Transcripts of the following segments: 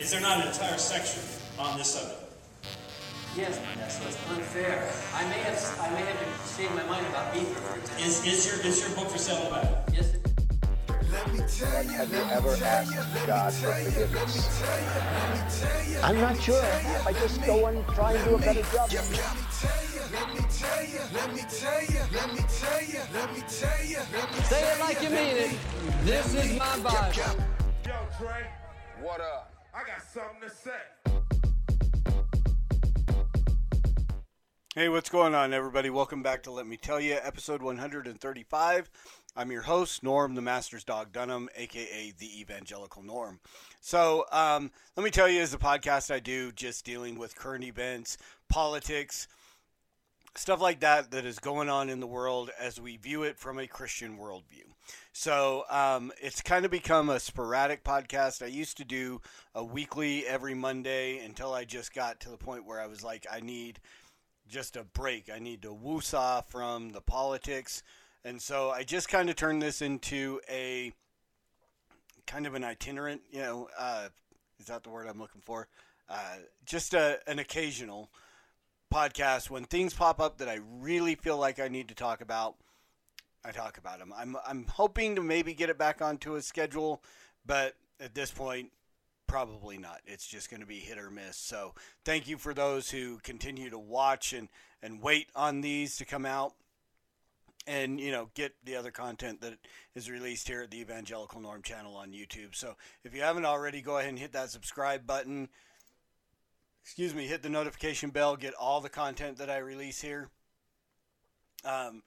Is there not an entire section on this subject? Yes, but that's what's unfair. I may have I may have changed my mind about ether, for example. Is, is your is your book for sale back? Yes, it Have you ever asked God for forgiveness? I'm not sure. I just go and try and do a better job. Say it like you mean it. This is my Bible. Yo, Trey, What up? I got something to say. Hey, what's going on, everybody? Welcome back to Let Me Tell You, episode 135. I'm your host, Norm, the Master's Dog Dunham, aka the Evangelical Norm. So, um, let me tell you, is a podcast I do just dealing with current events, politics, stuff like that that is going on in the world as we view it from a Christian worldview. So um, it's kind of become a sporadic podcast. I used to do a weekly every Monday until I just got to the point where I was like, I need just a break. I need to woosah from the politics. And so I just kind of turned this into a kind of an itinerant, you know, uh, is that the word I'm looking for? Uh, just a, an occasional podcast when things pop up that I really feel like I need to talk about. I talk about them. I'm I'm hoping to maybe get it back onto a schedule, but at this point, probably not. It's just going to be hit or miss. So thank you for those who continue to watch and and wait on these to come out. And you know, get the other content that is released here at the Evangelical Norm channel on YouTube. So if you haven't already, go ahead and hit that subscribe button excuse me, hit the notification bell, get all the content that I release here. Um,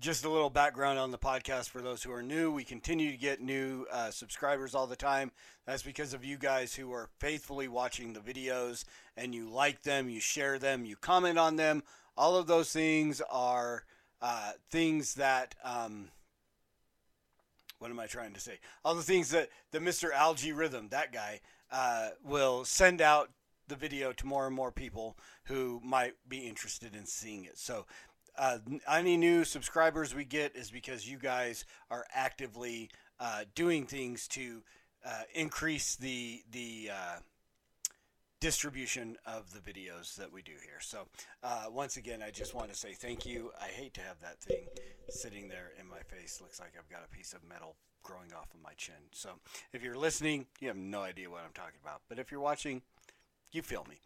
just a little background on the podcast for those who are new. We continue to get new uh, subscribers all the time. That's because of you guys who are faithfully watching the videos and you like them, you share them, you comment on them. All of those things are uh, things that. Um, what am I trying to say? All the things that the Mr. Algae Rhythm, that guy, uh, will send out the video to more and more people who might be interested in seeing it. So, uh, any new subscribers we get is because you guys are actively uh, doing things to uh, increase the the uh, distribution of the videos that we do here. So, uh, once again, I just want to say thank you. I hate to have that thing sitting there in my face. Looks like I've got a piece of metal growing off of my chin. So, if you're listening, you have no idea what I'm talking about. But if you're watching, you feel me.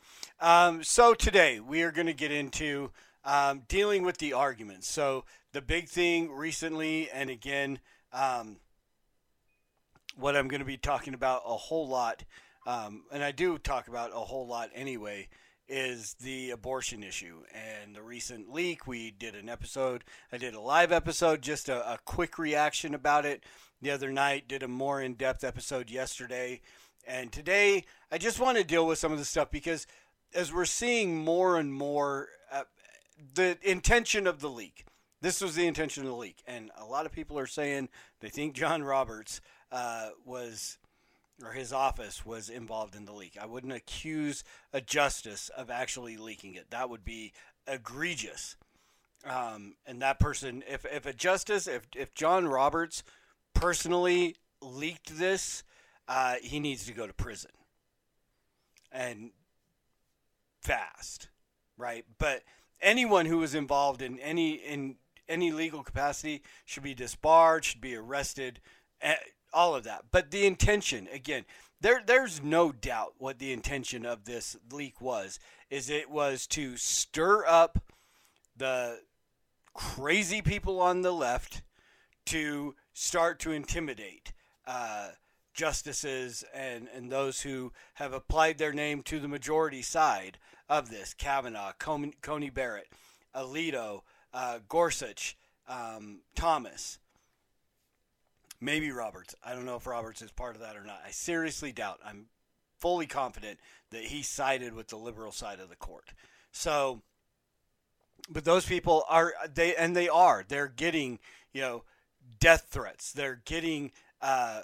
Um, so today we are going to get into um, dealing with the arguments. So the big thing recently, and again, um, what I'm going to be talking about a whole lot, um, and I do talk about a whole lot anyway, is the abortion issue and the recent leak. We did an episode. I did a live episode, just a, a quick reaction about it the other night. Did a more in depth episode yesterday. And today, I just want to deal with some of the stuff because as we're seeing more and more, uh, the intention of the leak. This was the intention of the leak, and a lot of people are saying they think John Roberts uh, was, or his office was involved in the leak. I wouldn't accuse a justice of actually leaking it. That would be egregious. Um, and that person, if if a justice, if if John Roberts personally leaked this, uh, he needs to go to prison and fast, right? But anyone who was involved in any in any legal capacity should be disbarred, should be arrested, eh, all of that. But the intention, again, there there's no doubt what the intention of this leak was. Is it was to stir up the crazy people on the left to start to intimidate. Uh, justices and, and those who have applied their name to the majority side of this Kavanaugh, Coney, Barrett, Alito, uh, Gorsuch, um, Thomas, maybe Roberts. I don't know if Roberts is part of that or not. I seriously doubt. I'm fully confident that he sided with the liberal side of the court. So, but those people are they and they are they're getting you know death threats. They're getting uh,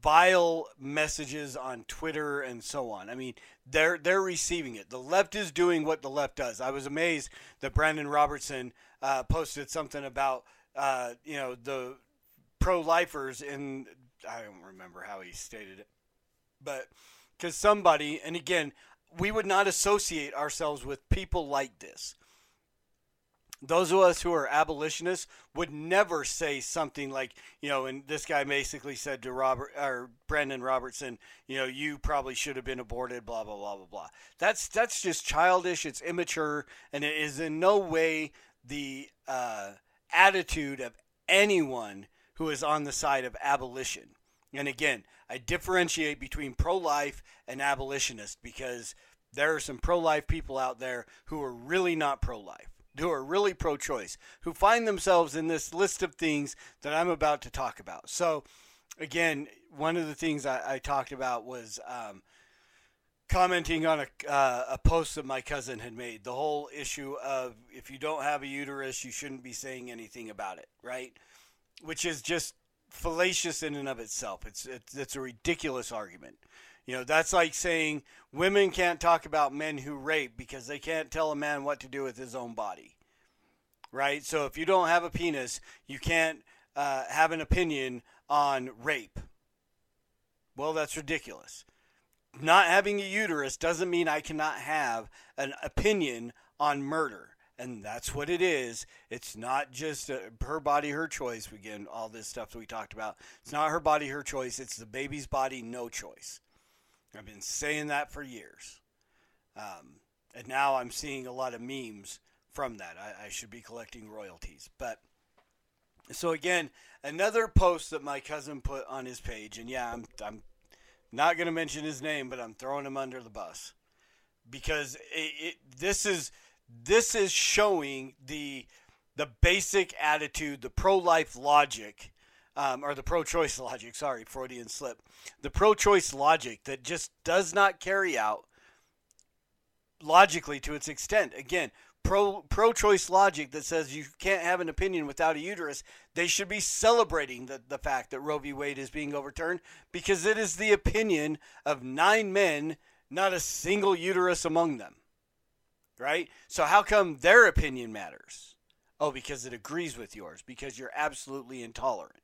vile messages on Twitter and so on. I mean, they're they're receiving it. The left is doing what the left does. I was amazed that Brandan Robertson uh, posted something about uh, you know the pro-lifers in I don't remember how he stated it, but because somebody, and again, we would not associate ourselves with people like this. Those of us who are abolitionists would never say something like, you know, and this guy basically said to Robert or Brandan Robertson, you know, you probably should have been aborted, blah blah blah blah blah. That's that's just childish. It's immature, and it is in no way the uh, attitude of anyone who is on the side of abolition. And again, I differentiate between pro life and abolitionist because there are some pro life people out there who are really not pro life, who are really pro choice, who find themselves in this list of things that I'm about to talk about. So, again, one of the things I, I talked about was um, commenting on a, uh, a post that my cousin had made. The whole issue of if you don't have a uterus, you shouldn't be saying anything about it, right? Which is just fallacious in and of itself. It's, it's, it's a ridiculous argument. You know, that's like saying women can't talk about men who rape because they can't tell a man what to do with his own body. Right? So if you don't have a penis, you can't uh, have an opinion on rape. Well, that's ridiculous. Not having a uterus doesn't mean I cannot have an opinion on murder. And that's what it is. It's not just uh, her body, her choice. Again, all this stuff that we talked about. It's not her body, her choice. It's the baby's body, no choice. I've been saying that for years. Um, and now I'm seeing a lot of memes from that. I, I should be collecting royalties. But so again, another post that my cousin put on his page, and yeah, I'm I'm not going to mention his name, but I'm throwing him under the bus because it, it, this is this is showing the the basic attitude, the pro-life logic, um, or the pro-choice logic. Sorry, Freudian slip. The pro-choice logic that just does not carry out logically to its extent. Again, pro pro-choice logic that says you can't have an opinion without a uterus. They should be celebrating the, the fact that Roe v. Wade is being overturned because it is the opinion of nine men, not a single uterus among them. Right? So how come their opinion matters? Oh, because it agrees with yours, because you're absolutely intolerant.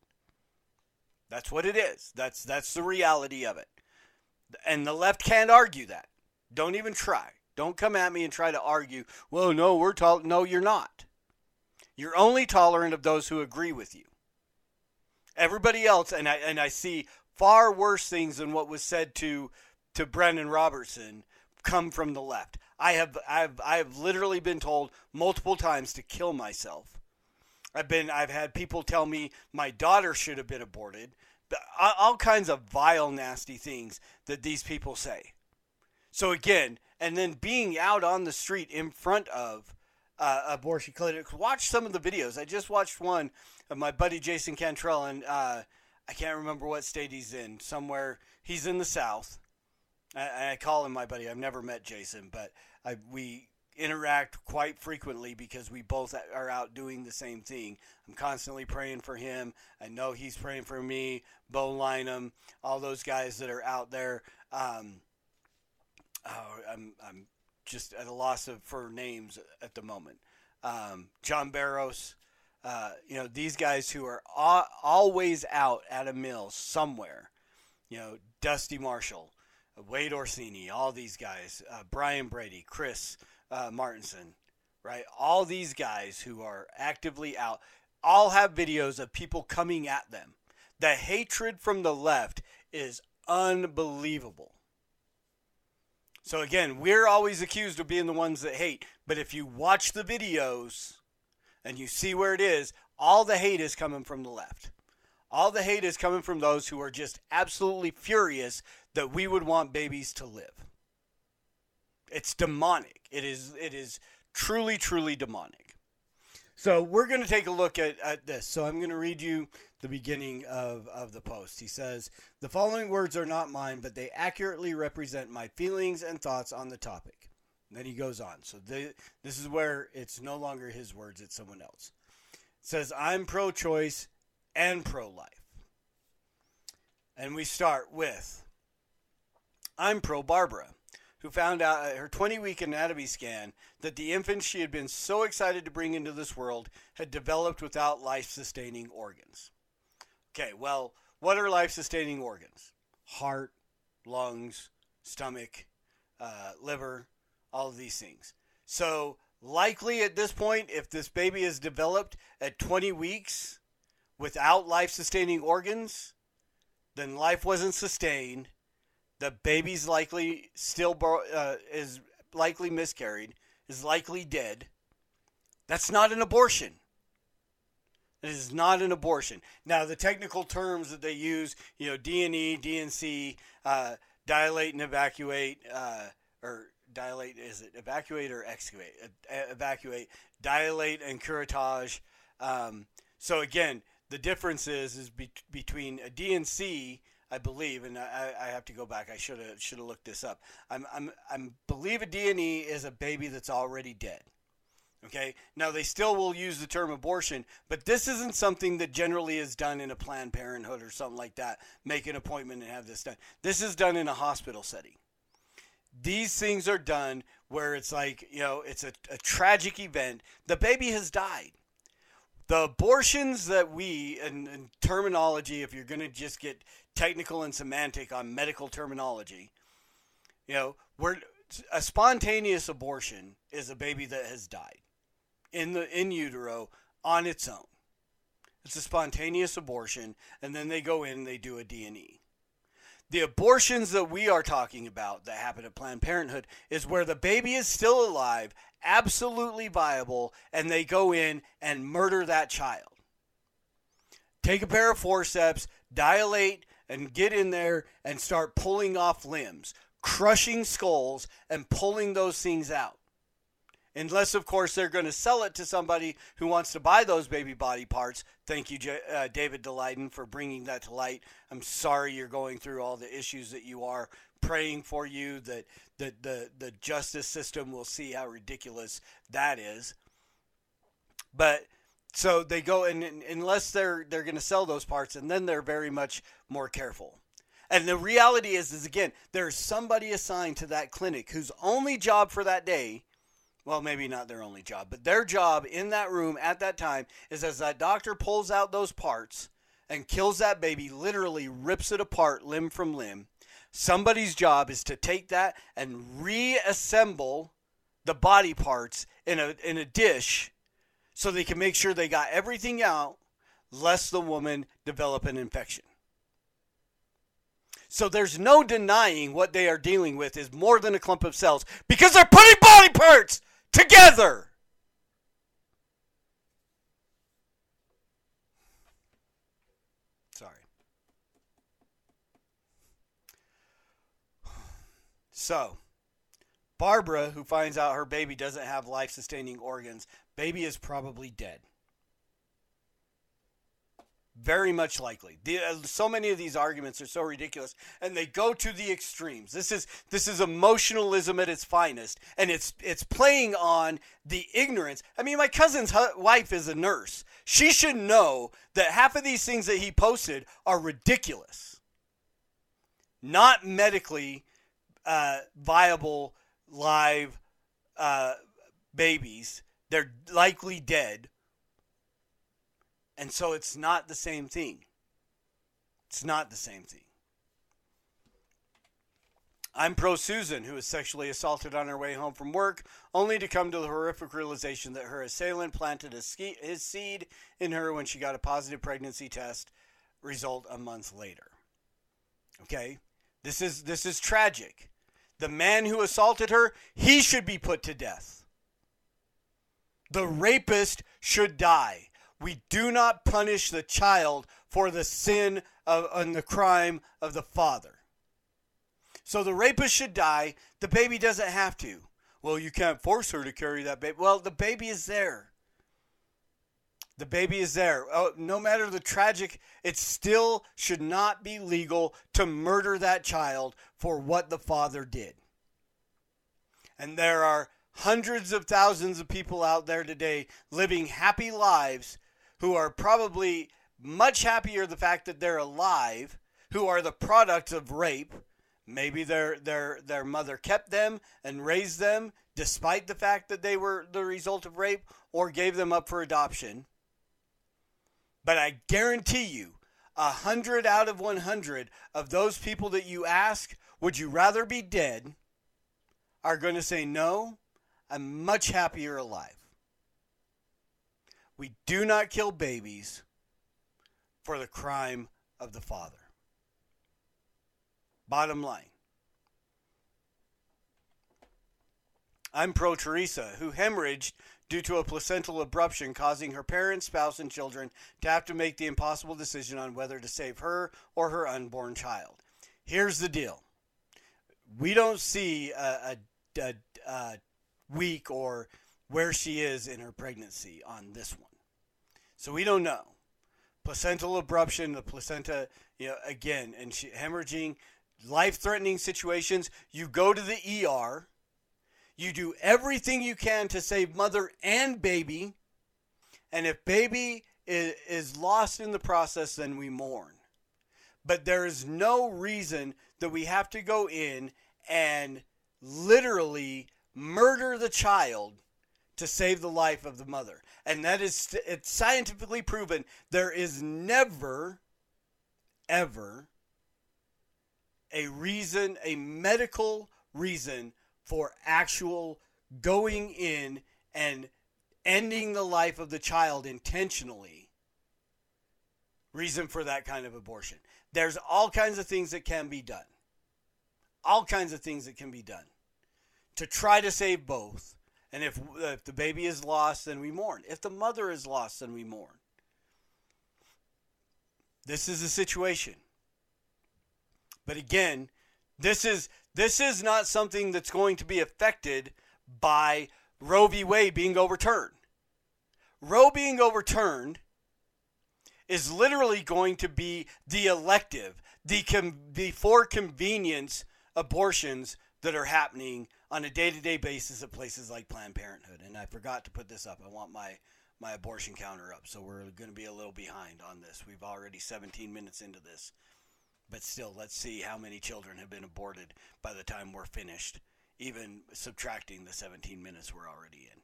That's what it is. That's that's the reality of it. And the left can't argue that. Don't even try. Don't come at me and try to argue, well, no, we're tol no, you're not. You're only tolerant of those who agree with you. Everybody else, and I and I see far worse things than what was said to to Brendan Robertson come from the left. I have I've I've literally been told multiple times to kill myself. I've been I've had people tell me my daughter should have been aborted. All kinds of vile, nasty things that these people say. So again, and then being out on the street in front of uh, abortion clinics. Watch some of the videos. I just watched one of my buddy Jason Cantrell, and uh, I can't remember what state he's in. Somewhere he's in the South. I, I call him my buddy. I've never met Jason, but I, we interact quite frequently because we both are out doing the same thing. I'm constantly praying for him. I know he's praying for me. Bo Lineham, all those guys that are out there. Um, oh, I'm I'm just at a loss of for names at the moment. Um, John Barros, uh, you know these guys who are always out at a mill somewhere. You know Dusty Marshall, Wade Orsini, all these guys, uh, Brian Brady, Chris uh, Martenson, right? All these guys who are actively out all have videos of people coming at them. The hatred from the left is unbelievable. So again, we're always accused of being the ones that hate, but if you watch the videos and you see where it is, all the hate is coming from the left. All the hate is coming from those who are just absolutely furious that we would want babies to live. It's demonic. It is it is truly truly demonic. So we're going to take a look at, at this. So I'm going to read you the beginning of, of the post. He says, The following words are not mine, but they accurately represent my feelings and thoughts on the topic. And then he goes on. So this is where it's no longer his words, it's someone else. It says, I'm pro choice and pro life. And we start with, I'm pro Barbara who found out at her 20 week anatomy scan that the infant she had been so excited to bring into this world had developed without life sustaining organs. Okay, well, what are life sustaining organs? Heart, lungs, stomach, uh, liver, all of these things. So, likely at this point, if this baby is developed at 20 weeks without life sustaining organs, then life wasn't sustained. The baby's likely still uh, is likely miscarried, is likely dead. That's not an abortion. It is not an abortion. Now, the technical terms that they use, you know, D&E, D&C, uh, dilate and evacuate, uh, or dilate, is it evacuate or excavate? Uh, evacuate, dilate and curettage. Um, so again, the difference is is be- between a D&C, I believe, and I, I have to go back. I should have should have looked this up. I'm I'm I'm believe a D&E is a baby that's already dead. Okay. Now they still will use the term abortion, but this isn't something that generally is done in a Planned Parenthood or something like that. Make an appointment and have this done. This is done in a hospital setting. These things are done where it's like you know it's a, a tragic event. The baby has died. The abortions that we and, and terminology, if you're going to just get technical and semantic on medical terminology, you know, we're a spontaneous abortion is a baby that has died in the in utero on its own. It's a spontaneous abortion, and then they go in and they do a D&E. The abortions that we are talking about that happen at Planned Parenthood is where the baby is still alive, absolutely viable, and they go in and murder that child. Take a pair of forceps, dilate, and get in there and start pulling off limbs, crushing skulls, and pulling those things out. Unless, of course, they're going to sell it to somebody who wants to buy those baby body parts. Thank you, J- uh, David Daleiden, for bringing that to light. I'm sorry you're going through all the issues that you are. Praying for you that, that the, the justice system will see how ridiculous that is. But so they go and, unless they're they're going to sell those parts, and then they're very much more careful. And the reality is, is again, there's somebody assigned to that clinic whose only job for that day well, maybe not their only job, but their job in that room at that time is as that doctor pulls out those parts and kills that baby, literally rips it apart limb from limb. Somebody's job is to take that and reassemble the body parts in a in a dish so they can make sure they got everything out lest the woman develop an infection. So there's no denying what they are dealing with is more than a clump of cells because they're putting body parts together. Sorry. So, Barbara, who finds out her baby doesn't have life sustaining organs, baby is probably dead. Very much likely. The, uh, so many of these arguments are so ridiculous, and they go to the extremes. This is this is emotionalism at its finest, and it's it's playing on the ignorance. I mean, my cousin's hu- wife is a nurse. She should know that half of these things that he posted are ridiculous, not medically uh, viable live uh, babies. They're likely dead and so it's not the same thing. It's not the same thing. I'm pro Susan, who was sexually assaulted on her way home from work, only to come to the horrific realization that her assailant planted his seed in her when she got a positive pregnancy test result a month later. Okay? This is this is tragic. The man who assaulted her, he should be put to death. The rapist should die. We do not punish the child for the sin of and the crime of the father. So the rapist should die. The baby doesn't have to. Well, you can't force her to carry that baby. Well, the baby is there. The baby is there. Oh, no matter the tragic, it still should not be legal to murder that child for what the father did. And there are hundreds of thousands of people out there today living happy lives who are probably much happier the fact that they're alive, who are the product of rape. Maybe their their their mother kept them and raised them despite the fact that they were the result of rape or gave them up for adoption. But I guarantee you, a hundred out of 100 of those people that you ask, would you rather be dead, are going to say, no, I'm much happier alive. We do not kill babies for the crime of the father. Bottom line. I'm pro Teresa, who hemorrhaged due to a placental abruption, causing her parents, spouse, and children to have to make the impossible decision on whether to save her or her unborn child. Here's the deal we don't see a, a, a, a week or where she is in her pregnancy on this one. So we don't know. Placental abruption, the placenta, you know, again, and she, hemorrhaging, life threatening situations. You go to the ER you do everything you can to save mother and baby. And if baby is, lost in the process, then we mourn. But there is no reason that we have to go in and literally murder the child to save the life of the mother. And that is it's scientifically proven there is never ever a reason, a medical reason for actual going in and ending the life of the child intentionally reason for that kind of abortion. There's all kinds of things that can be done. All kinds of things that can be done to try to save both. And if, if the baby is lost, then we mourn. If the mother is lost, then we mourn. This is a situation. But again, this is this is not something that's going to be affected by Roe v. Wade being overturned. Roe being overturned is literally going to be the elective, the, com- the for convenience abortions that are happening on a day-to-day basis at places like Planned Parenthood. And I forgot to put this up. I want my my abortion counter up, so we're going to be a little behind on this. We've already 17 minutes into this. But still, let's see how many children have been aborted by the time we're finished, even subtracting the 17 minutes we're already in.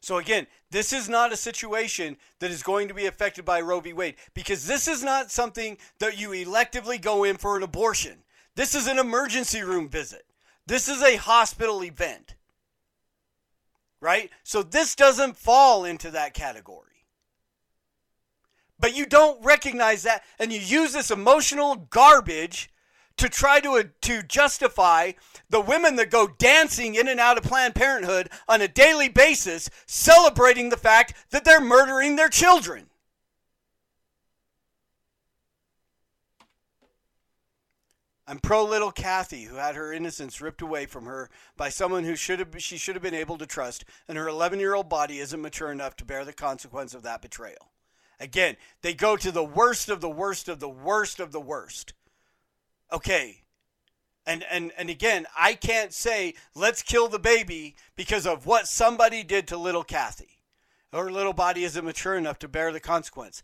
So, again, this is not a situation that is going to be affected by Roe v. Wade because this is not something that you electively go in for an abortion. This is an emergency room visit, this is a hospital event. Right? So, this doesn't fall into that category. But you don't recognize that, and you use this emotional garbage to try to, uh, to justify the women that go dancing in and out of Planned Parenthood on a daily basis, celebrating the fact that they're murdering their children. I'm pro little Kathy, who had her innocence ripped away from her by someone who should have she should have been able to trust, and her 11 year old body isn't mature enough to bear the consequence of that betrayal. Again, they go to the worst of the worst of the worst of the worst. Okay. And and and again, I can't say let's kill the baby because of what somebody did to little Kathy. Her little body isn't mature enough to bear the consequence.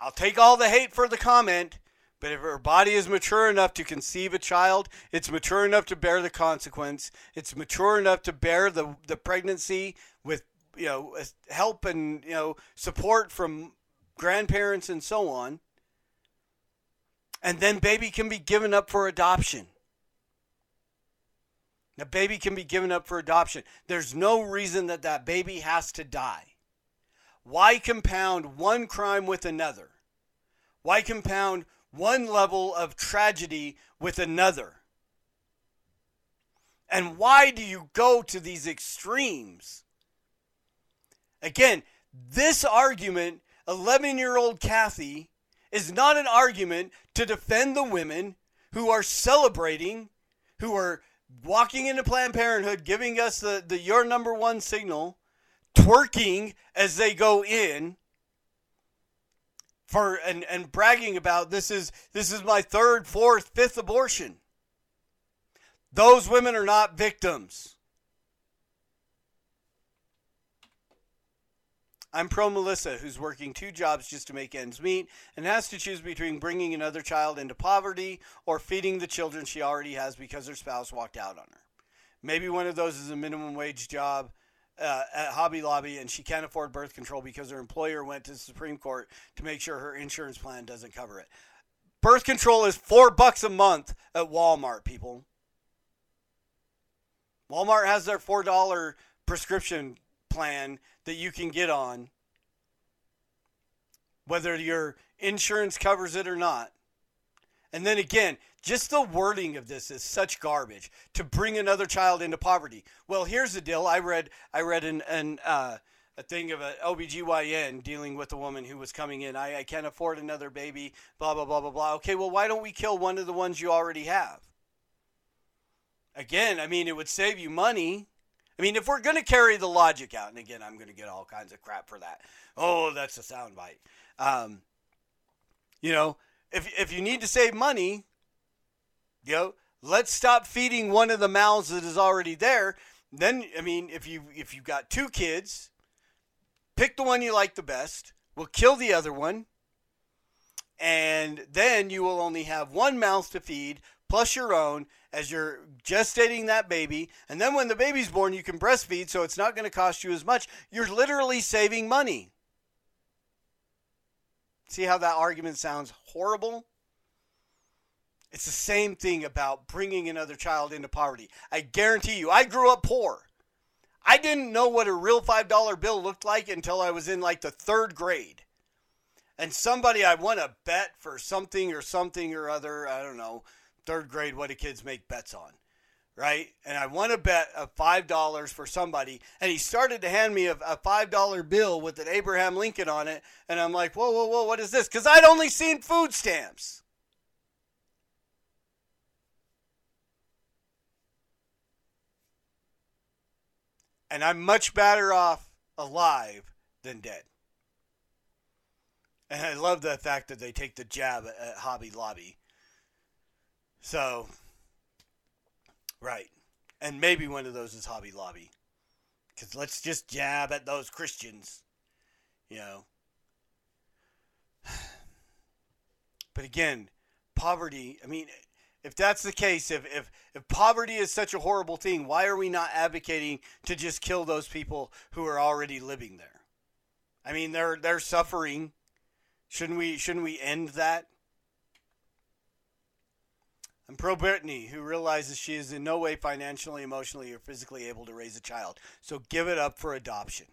I'll take all the hate for the comment, but if her body is mature enough to conceive a child, it's mature enough to bear the consequence. It's mature enough to bear the, the pregnancy with you know uh, help and you know support from grandparents and so on. And then baby can be given up for adoption. The baby can be given up for adoption. There's no reason that that baby has to die. Why compound one crime with another? Why compound one level of tragedy with another? And why do you go to these extremes Again, this argument, 11 year old Kathy, is not an argument to defend the women who are celebrating, who are walking into Planned Parenthood, giving us the, the your number one signal, twerking as they go in. For, and, and bragging about this is this is my third, fourth, fifth abortion. Those women are not victims. I'm pro Melissa, who's working two jobs just to make ends meet and has to choose between bringing another child into poverty or feeding the children she already has because her spouse walked out on her. Maybe one of those is a minimum wage job. uh, at Hobby Lobby and she can't afford birth control because her employer went to the Supreme Court to make sure her insurance plan doesn't cover it. Birth control is four bucks a month at Walmart, people. Walmart has their four dollar prescription plan that you can get on, whether your insurance covers it or not. And then again, just the wording of this is such garbage to bring another child into poverty. Well, here's the deal. I read I read an, an uh, a thing of an OBGYN dealing with a woman who was coming in. I, I can't afford another baby, blah, blah, blah, blah, blah. Okay, well, why don't we kill one of the ones you already have? Again, I mean, it would save you money. I mean, if we're going to carry the logic out, and again, I'm going to get all kinds of crap for that. Oh, that's a soundbite. Um, you know, if, if you need to save money, you know, let's stop feeding one of the mouths that is already there. Then, I mean, if you if you've got two kids, pick the one you like the best. We'll kill the other one, and then you will only have one mouth to feed plus your own as you're gestating that baby. And then when the baby's born, you can breastfeed, so it's not going to cost you as much. You're literally saving money. See how that argument sounds horrible? It's the same thing about bringing another child into poverty. I guarantee you, I grew up poor. I didn't know what a real $5 bill looked like until I was in like the third grade. And somebody, I won a bet for something or something or other. I don't know, third grade, what do kids make bets on? Right? And I won a bet of $5 for somebody. And he started to hand me a, a $5 bill with an Abraham Lincoln on it. And I'm like, whoa, whoa, whoa, what is this? Because I'd only seen food stamps. and I'm much better off alive than dead. And I love the fact that they take the jab at Hobby Lobby. So, right. And maybe one of those is Hobby Lobby. Because let's just jab at those Christians, you know. But again, poverty, I mean, if that's the case, if, if, if poverty is such a horrible thing, why are we not advocating to just kill those people who are already living there? I mean, they're they're suffering. Shouldn't we shouldn't we end that? I'm pro Brittany, who realizes she is in no way financially, emotionally, or physically able to raise a child. So give it up for adoption.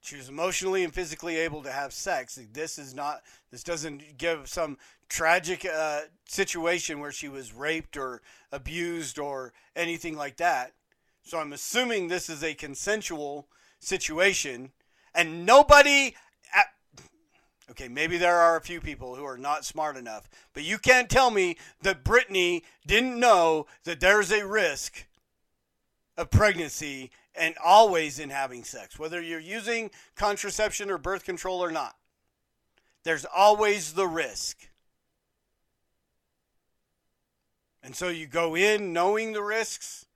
She was emotionally and physically able to have sex. This is not. This doesn't give some tragic uh, situation where she was raped or abused or anything like that. So I'm assuming this is a consensual situation, and nobody. Okay, maybe there are a few people who are not smart enough, but you can't tell me that Brittany didn't know that there's a risk of pregnancy and always in having sex, whether you're using contraception or birth control or not. There's always the risk. And so you go in knowing the risks,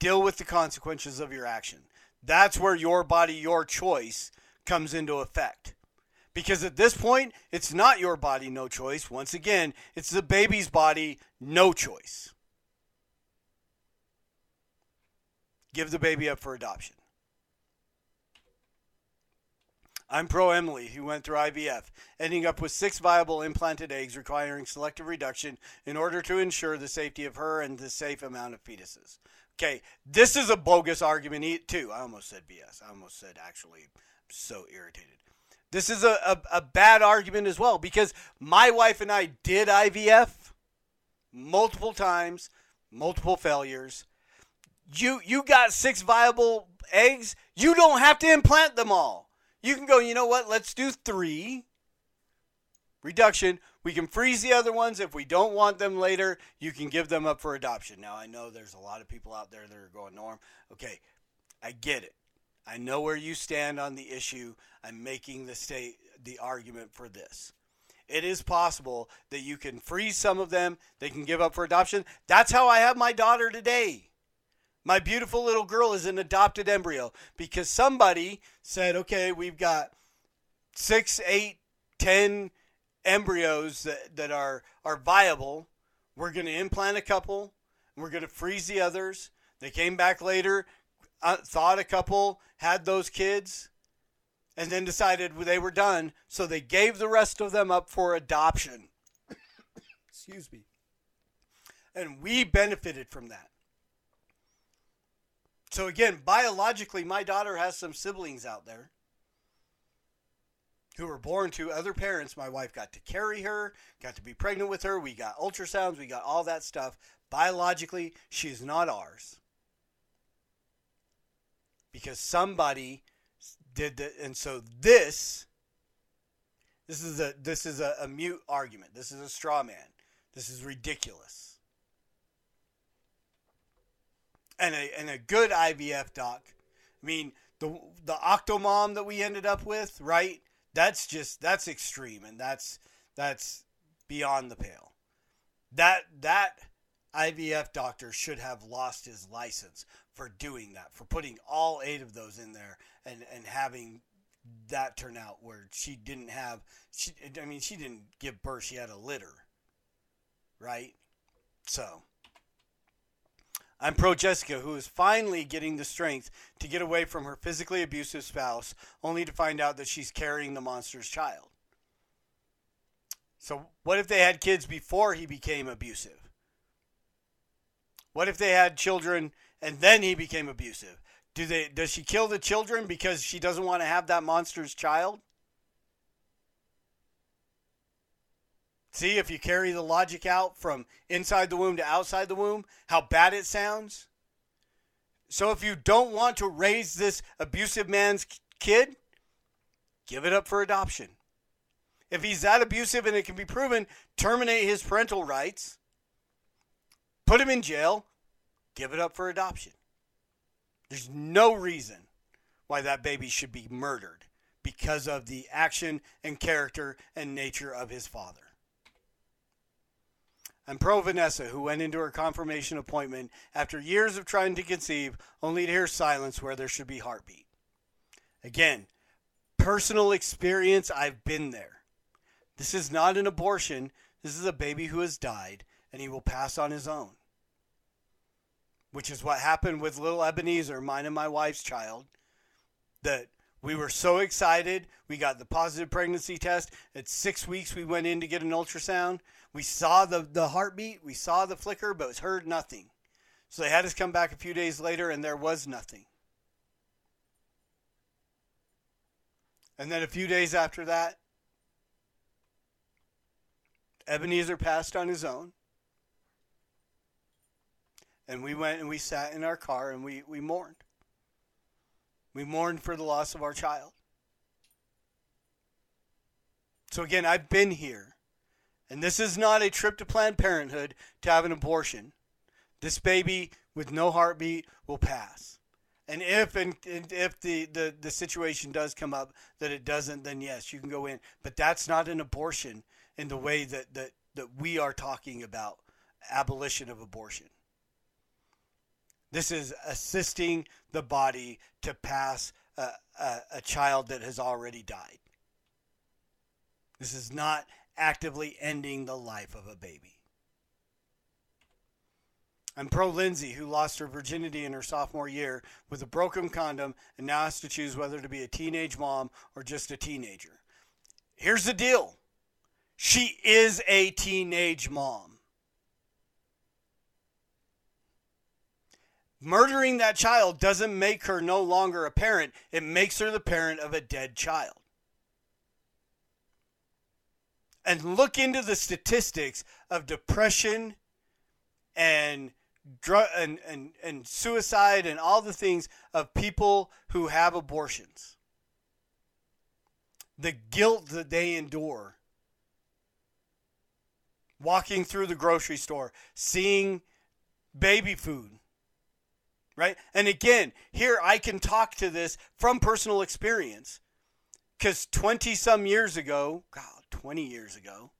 deal with the consequences of your action. That's where your body, your choice comes into effect. Because at this point, it's not your body, no choice. Once again, it's the baby's body, no choice. Give the baby up for adoption. I'm pro Emily, who went through IVF, ending up with six viable implanted eggs requiring selective reduction in order to ensure the safety of her and the safe amount of fetuses. Okay, this is a bogus argument, too. I almost said BS. I almost said actually, so irritated. This is a, a, a bad argument as well because my wife and I did IVF multiple times, multiple failures you you got six viable eggs, you don't have to implant them all. You can go, you know what? Let's do 3 reduction. We can freeze the other ones if we don't want them later. You can give them up for adoption. Now, I know there's a lot of people out there that are going, Norm, okay, I get it. I know where you stand on the issue. I'm making the state the argument for this. It is possible that you can freeze some of them, they can give up for adoption. That's how I have my daughter today. My beautiful little girl is an adopted embryo because somebody said, okay, we've got six, eight, ten embryos that, that are, are viable. We're going to implant a couple. We're going to freeze the others. They came back later, uh, thought a couple had those kids, and then decided they were done. So they gave the rest of them up for adoption. Excuse me. And we benefited from that. So again, biologically, my daughter has some siblings out there who were born to other parents. My wife got to carry her, got to be pregnant with her. We got ultrasounds, we got all that stuff. Biologically, she's not ours. Because somebody did that and so this this is a this is a, a mute argument. This is a straw man. This is ridiculous. And a and a good IVF doc. I mean, the the octomom that we ended up with, right? That's just that's extreme and that's that's beyond the pale. That that IVF doctor should have lost his license for doing that, for putting all eight of those in there and, and having that turn out where she didn't have she I mean she didn't give birth, she had a litter. Right? So I'm pro Jessica, who is finally getting the strength to get away from her physically abusive spouse, only to find out that she's carrying the monster's child. So, what if they had kids before he became abusive? What if they had children and then he became abusive? Do they does she kill the children because she doesn't want to have that monster's child? See if you carry the logic out from inside the womb to outside the womb, how bad it sounds. So if you don't want to raise this abusive man's kid, give it up for adoption. If he's that abusive and it can be proven, terminate his parental rights, put him in jail, give it up for adoption. There's no reason why that baby should be murdered because of the action and character and nature of his father. I'm pro Vanessa, who went into her confirmation appointment after years of trying to conceive, only to hear silence where there should be heartbeat. Again, personal experience, I've been there. This is not an abortion. This is a baby who has died, and he will pass on his own. Which is what happened with little Ebenezer, mine and my wife's child. That we were so excited. We got the positive pregnancy test. At six weeks, we went in to get an ultrasound. We saw the, the heartbeat, we saw the flicker, but heard nothing. So they had us come back a few days later, and there was nothing. And then a few days after that, Ebenezer passed on his own. And we went and we sat in our car and we, we mourned. We mourned for the loss of our child. So, again, I've been here. And this is not a trip to Planned Parenthood to have an abortion. This baby with no heartbeat will pass. And if and, and if the, the, the situation does come up that it doesn't, then yes, you can go in. But that's not an abortion in the way that, that, that we are talking about abolition of abortion. This is assisting the body to pass a, a, a child that has already died. This is not actively ending the life of a baby. I'm pro Lindsay, who lost her virginity in her sophomore year with a broken condom and now has to choose whether to be a teenage mom or just a teenager. Here's the deal she is a teenage mom. Murdering that child doesn't make her no longer a parent, it makes her the parent of a dead child. and look into the statistics of depression and drug and, and, and suicide and all the things of people who have abortions. The guilt that they endure. Walking through the grocery store, seeing baby food. Right? And again, here I can talk to this from personal experience. Because 20 some years ago, God, 20 years ago.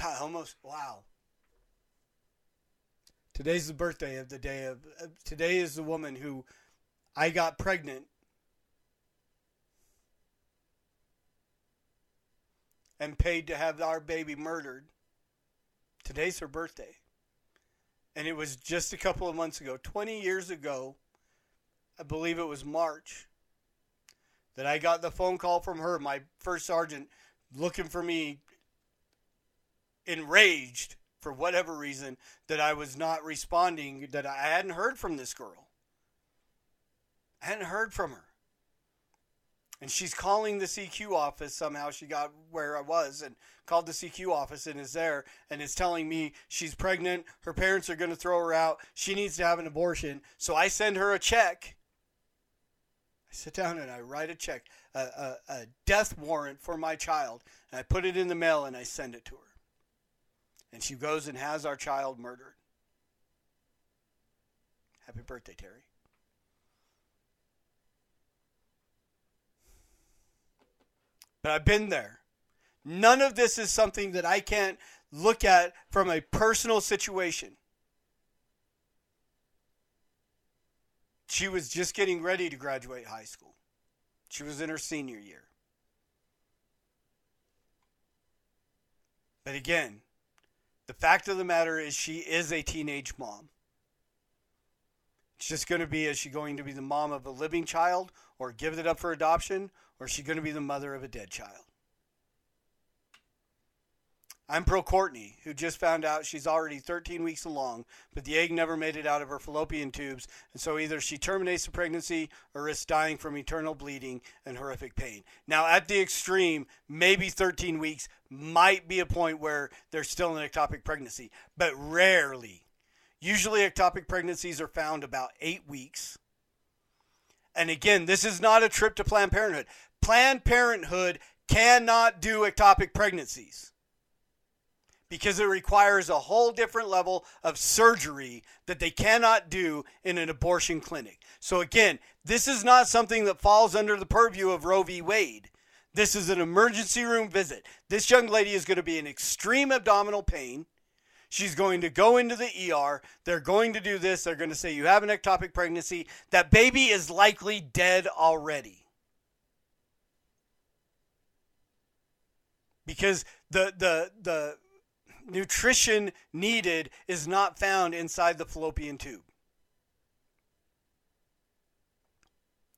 God, almost, wow. Today's the birthday of the day of, uh, today is the woman who I got pregnant and paid to have our baby murdered. Today's her birthday. And it was just a couple of months ago, 20 years ago, I believe it was March, that I got the phone call from her, my first sergeant, looking for me, enraged for whatever reason that I was not responding, that I hadn't heard from this girl. I hadn't heard from her. And she's calling the CQ office somehow. She got where I was and called the CQ office and is there and is telling me she's pregnant. Her parents are going to throw her out. She needs to have an abortion. So I send her a check. I sit down and I write a check, a, a, a death warrant for my child. And I put it in the mail and I send it to her. And she goes and has our child murdered. Happy birthday, Terry. But I've been there. None of this is something that I can't look at from a personal situation. She was just getting ready to graduate high school. She was in her senior year. But again, the fact of the matter is she is a teenage mom. It's just going to be is she going to be the mom of a living child or give it up for adoption or is she going to be the mother of a dead child? I'm pro Courtney, who just found out she's already 13 weeks along, but the egg never made it out of her fallopian tubes, and so either she terminates the pregnancy or risks dying from eternal bleeding and horrific pain. Now, at the extreme, maybe 13 weeks might be a point where there's still an ectopic pregnancy, but rarely. Usually, ectopic pregnancies are found about eight weeks. And again, this is not a trip to Planned Parenthood. Planned Parenthood cannot do ectopic pregnancies because it requires a whole different level of surgery that they cannot do in an abortion clinic. So, again, this is not something that falls under the purview of Roe v. Wade. This is an emergency room visit. This young lady is going to be in extreme abdominal pain. She's going to go into the ER. They're going to do this. They're going to say, You have an ectopic pregnancy. That baby is likely dead already. Because the, the, the nutrition needed is not found inside the fallopian tube.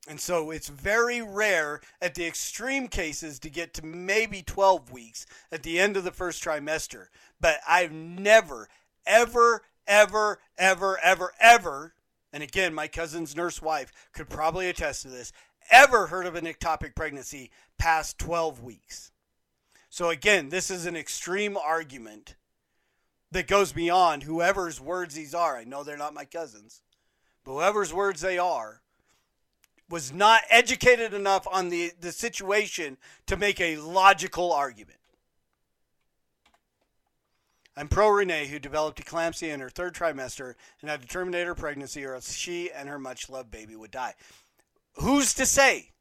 And so it's very rare at the extreme cases to get to maybe 12 weeks at the end of the first trimester. But I've never, ever, ever, ever, ever, ever, and again, my cousin's nurse wife could probably attest to this, ever heard of an ectopic pregnancy past 12 weeks. So again, this is an extreme argument that goes beyond whoever's words these are. I know they're not my cousins, but whoever's words they are was not educated enough on the, the situation to make a logical argument. I'm pro Renee, who developed eclampsia in her third trimester and had to terminate her pregnancy, or else she and her much loved baby would die. Who's to say?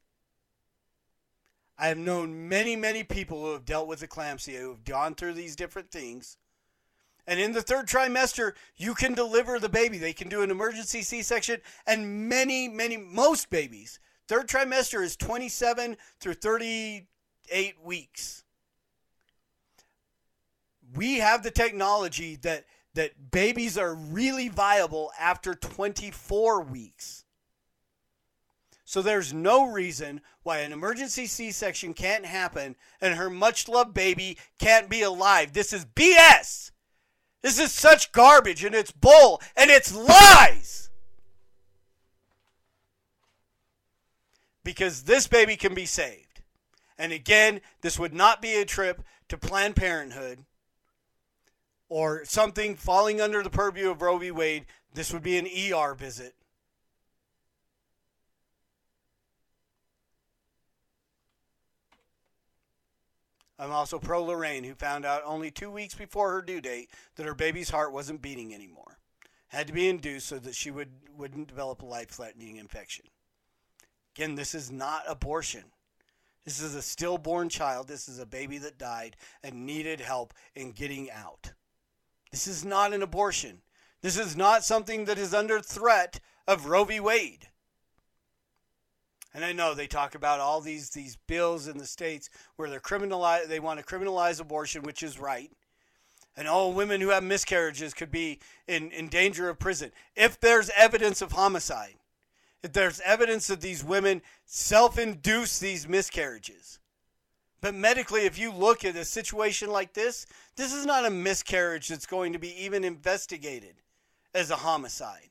I have known many, many people who have dealt with eclampsia, who have gone through these different things. And in the third trimester, you can deliver the baby. They can do an emergency C section, and many, many, most babies, third trimester is 27 through 38 weeks. We have the technology that that babies are really viable after 24 weeks. So there's no reason why an emergency C section can't happen and her much loved baby can't be alive. This is BS. This is such garbage and it's bull and it's lies. Because this baby can be saved. And again, this would not be a trip to Planned Parenthood or something falling under the purview of Roe v. Wade. This would be an ER visit. I'm also pro Lorraine, who found out only two weeks before her due date that her baby's heart wasn't beating anymore. Had to be induced so that she would, wouldn't develop a life threatening infection. Again, this is not abortion. This is a stillborn child. This is a baby that died and needed help in getting out. This is not an abortion. This is not something that is under threat of Roe v. Wade. And I know they talk about all these these bills in the states where they're criminalize they want to criminalize abortion, which is right. and all women who have miscarriages could be in, in danger of prison. If there's evidence of homicide, if there's evidence that these women self induce these miscarriages. But medically, if you look at a situation like this, this is not a miscarriage that's going to be even investigated as a homicide.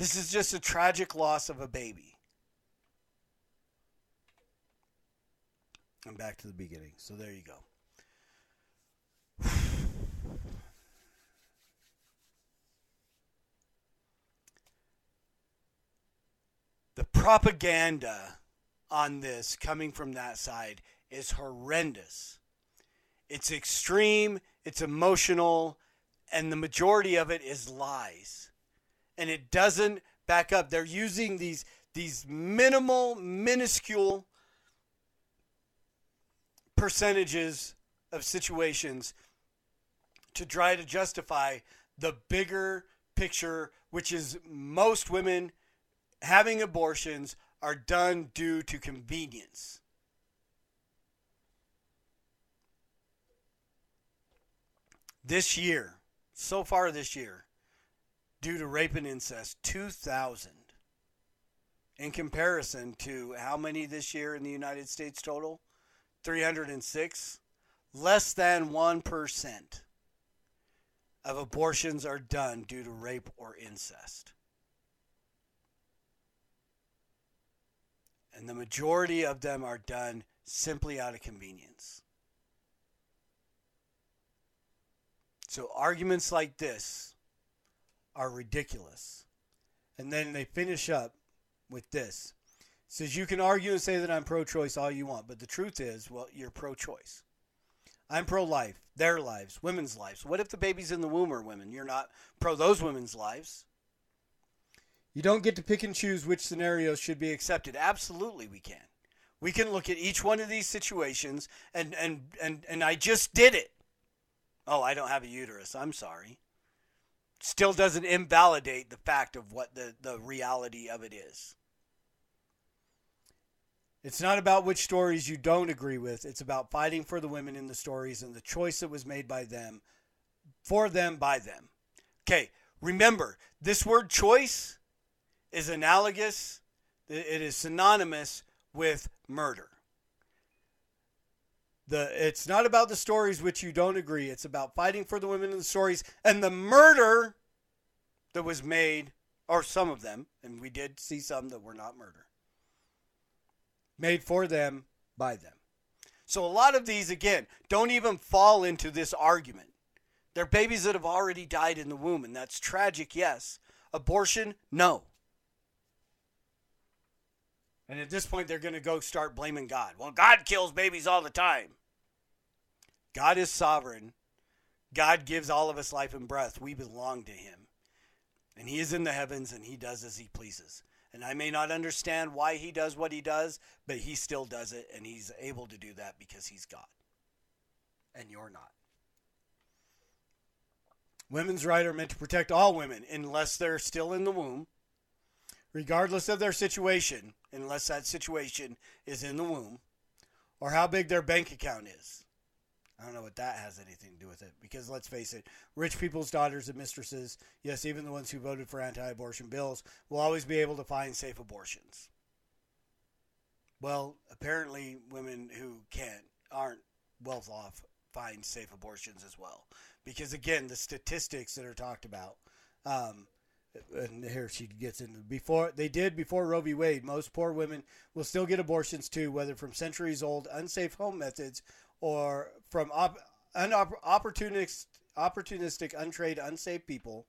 This is just a tragic loss of a baby. I'm back to the beginning. So there you go. The propaganda on this coming from that side is horrendous. It's extreme, it's emotional, and the majority of it is lies. And it doesn't back up. They're using these these minimal, minuscule percentages of situations to try to justify the bigger picture, which is most women having abortions are done due to convenience. This year, so far this year, due to rape and incest, 2,000. In comparison to how many this year in the United States total? 306. Less than 1% of abortions are done due to rape or incest. And the majority of them are done simply out of convenience. So arguments like this are ridiculous. And then they finish up with this. It says you can argue and say that I'm pro-choice all you want, but the truth is, well, you're pro-choice. I'm pro-life, their lives, women's lives. What if the babies in the womb are women? You're not pro those women's lives. You don't get to pick and choose which scenarios should be accepted. Absolutely, we can. We can look at each one of these situations, and and and and I just did it. Oh, I don't have a uterus. I'm sorry. Still doesn't invalidate the fact of what the, the reality of it is. It's not about which stories you don't agree with. It's about fighting for the women in the stories and the choice that was made by them, for them, by them. Okay, remember, this word choice is analogous, it is synonymous with murder. The, it's not about the stories which you don't agree. It's about fighting for the women in the stories and the murder that was made, or some of them, and we did see some that were not murder, made for them by them. So a lot of these, again, don't even fall into this argument. They're babies that have already died in the womb, and that's tragic, yes. Abortion, no. And at this point, they're going to go start blaming God. Well, God kills babies all the time. God is sovereign. God gives all of us life and breath. We belong to Him. And He is in the heavens and He does as He pleases. And I may not understand why He does what He does, but He still does it and He's able to do that because He's God. And you're not. Women's rights are meant to protect all women unless they're still in the womb, regardless of their situation, unless that situation is in the womb, or how big their bank account is. I don't know what that has anything to do with it. Because let's face it, rich people's daughters and mistresses, yes, even the ones who voted for anti abortion bills, will always be able to find safe abortions. Well, apparently, women who can't, aren't wealth off, find safe abortions as well. Because again, the statistics that are talked about, um, and here she gets into before they did before Roe v. Wade. Most poor women will still get abortions too, whether from centuries old unsafe home methods or from op- opportunistic, opportunistic, untrained, unsafe people.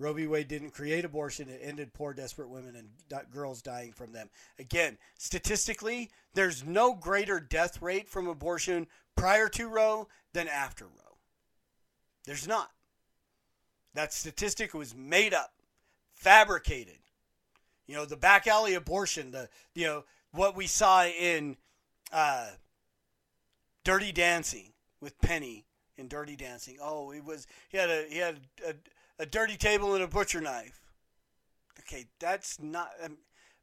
Roe v. Wade didn't create abortion; it ended poor, desperate women and girls dying from them. Again, statistically, there's no greater death rate from abortion prior to Roe than after Roe. There's not. That statistic was made up, fabricated. You know, the back alley abortion, the you know what we saw in uh, Dirty Dancing with Penny in Dirty Dancing. Oh, he was he had a he had a, a dirty table and a butcher knife. Okay, that's not um,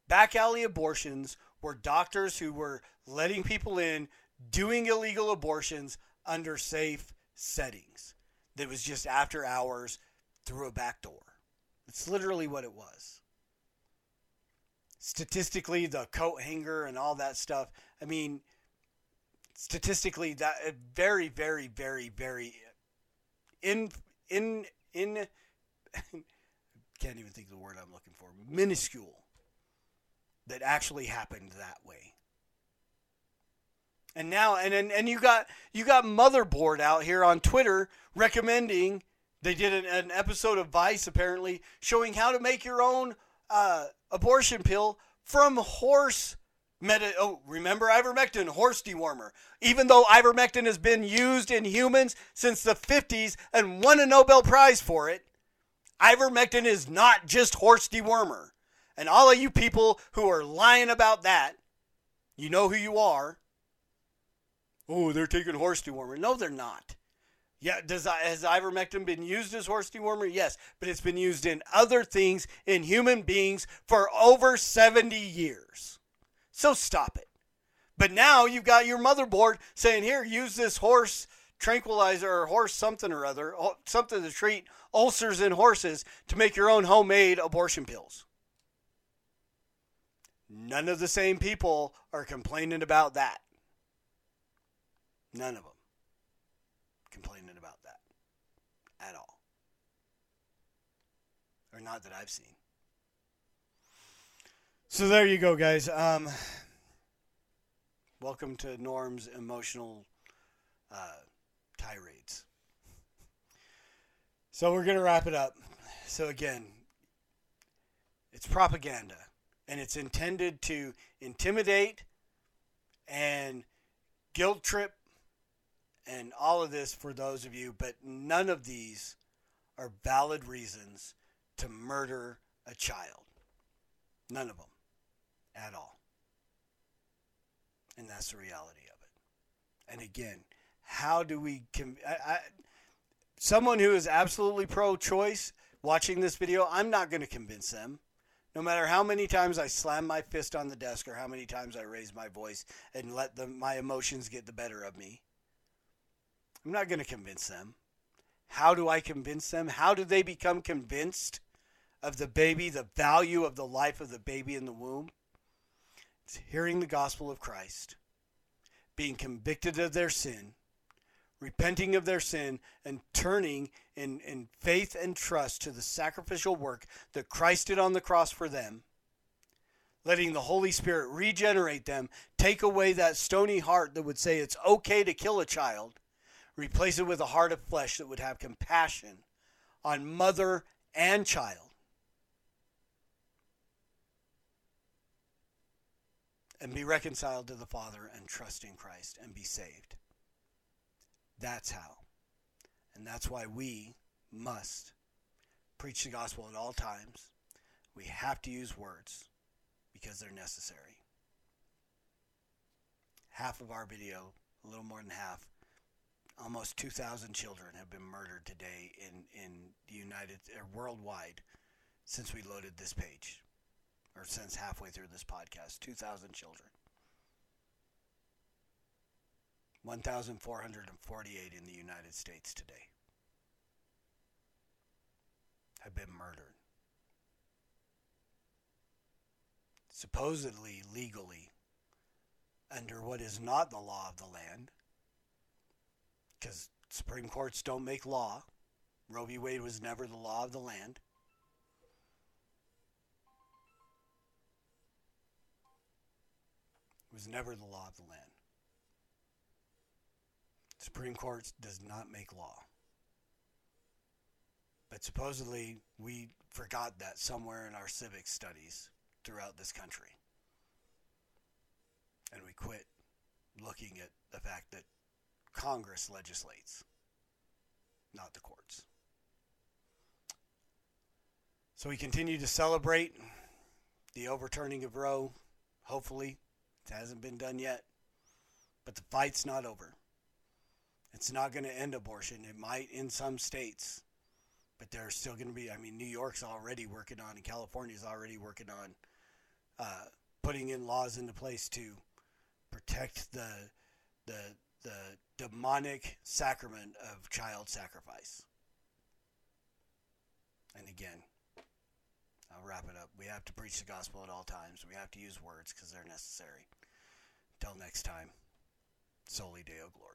back alley abortions were doctors who were letting people in doing illegal abortions under safe settings that was just after hours through a back door. It's literally what it was. Statistically, the coat hanger and all that stuff. I mean, statistically, that uh, very, very, very, very in in in can't even think of the word I'm looking for. Minuscule that actually happened that way. And now and and, and you got you got motherboard out here on Twitter recommending they did an, an episode of Vice apparently showing how to make your own uh, abortion pill from horse meta. Oh, remember ivermectin, horse dewormer. Even though ivermectin has been used in humans since the 50s and won a Nobel Prize for it, ivermectin is not just horse dewormer. And all of you people who are lying about that, you know who you are. Oh, they're taking horse dewormer. No, they're not. Yeah, does uh, has ivermectin been used as horse dewormer? Yes, but it's been used in other things in human beings for over 70 years. So stop it. But now you've got your motherboard saying, "Here, use this horse tranquilizer or horse something or other, something to treat ulcers in horses to make your own homemade abortion pills." None of the same people are complaining about that. None of them complaining about that at all. Or not that I've seen. So there you go, guys. Um, welcome to Norm's emotional uh, tirades. So we're going to wrap it up. So again, it's propaganda, and it's intended to intimidate and guilt trip and all of this for those of you, but none of these are valid reasons to murder a child. None of them at all. And that's the reality of it. And again, how do we. Com- I, I, someone who is absolutely pro choice watching this video, I'm not going to convince them. No matter how many times I slam my fist on the desk or how many times I raise my voice and let the, my emotions get the better of me, I'm not going to convince them. How do I convince them? How do they become convinced of the baby, the value of the life of the baby in the womb? Hearing the gospel of Christ, being convicted of their sin, repenting of their sin, and turning in, in faith and trust to the sacrificial work that Christ did on the cross for them, letting the Holy Spirit regenerate them, take away that stony heart that would say it's okay to kill a child, replace it with a heart of flesh that would have compassion on mother and child. And be reconciled to the Father and trust in Christ and be saved. That's how. And that's why we must preach the gospel at all times. We have to use words because they're necessary. Half of our video, a little more than half, almost 2,000 children have been murdered today in, in the United or worldwide since we loaded this page or since halfway through this podcast. 2,000 children. 1,448 in the United States today have been murdered. Supposedly, legally, under what is not the law of the land, because Supreme Courts don't make law. Roe v. Wade was never the law of the land. Was never the law of the land. Supreme Court does not make law. But supposedly we forgot that somewhere in our civic studies throughout this country. And we quit looking at the fact that Congress legislates, not the courts. So we continue to celebrate the overturning of Roe. Hopefully, it hasn't been done yet. But the fight's not over. It's not going to end abortion. It might in some states, but there's still going to be. I mean, New York's already working on, and California's already working on uh, putting in laws into place to protect the the the demonic sacrament of child sacrifice. And again, I'll wrap it up. We have to preach the gospel at all times. We have to use words because they're necessary. Till next time, Soli Deo Gloria.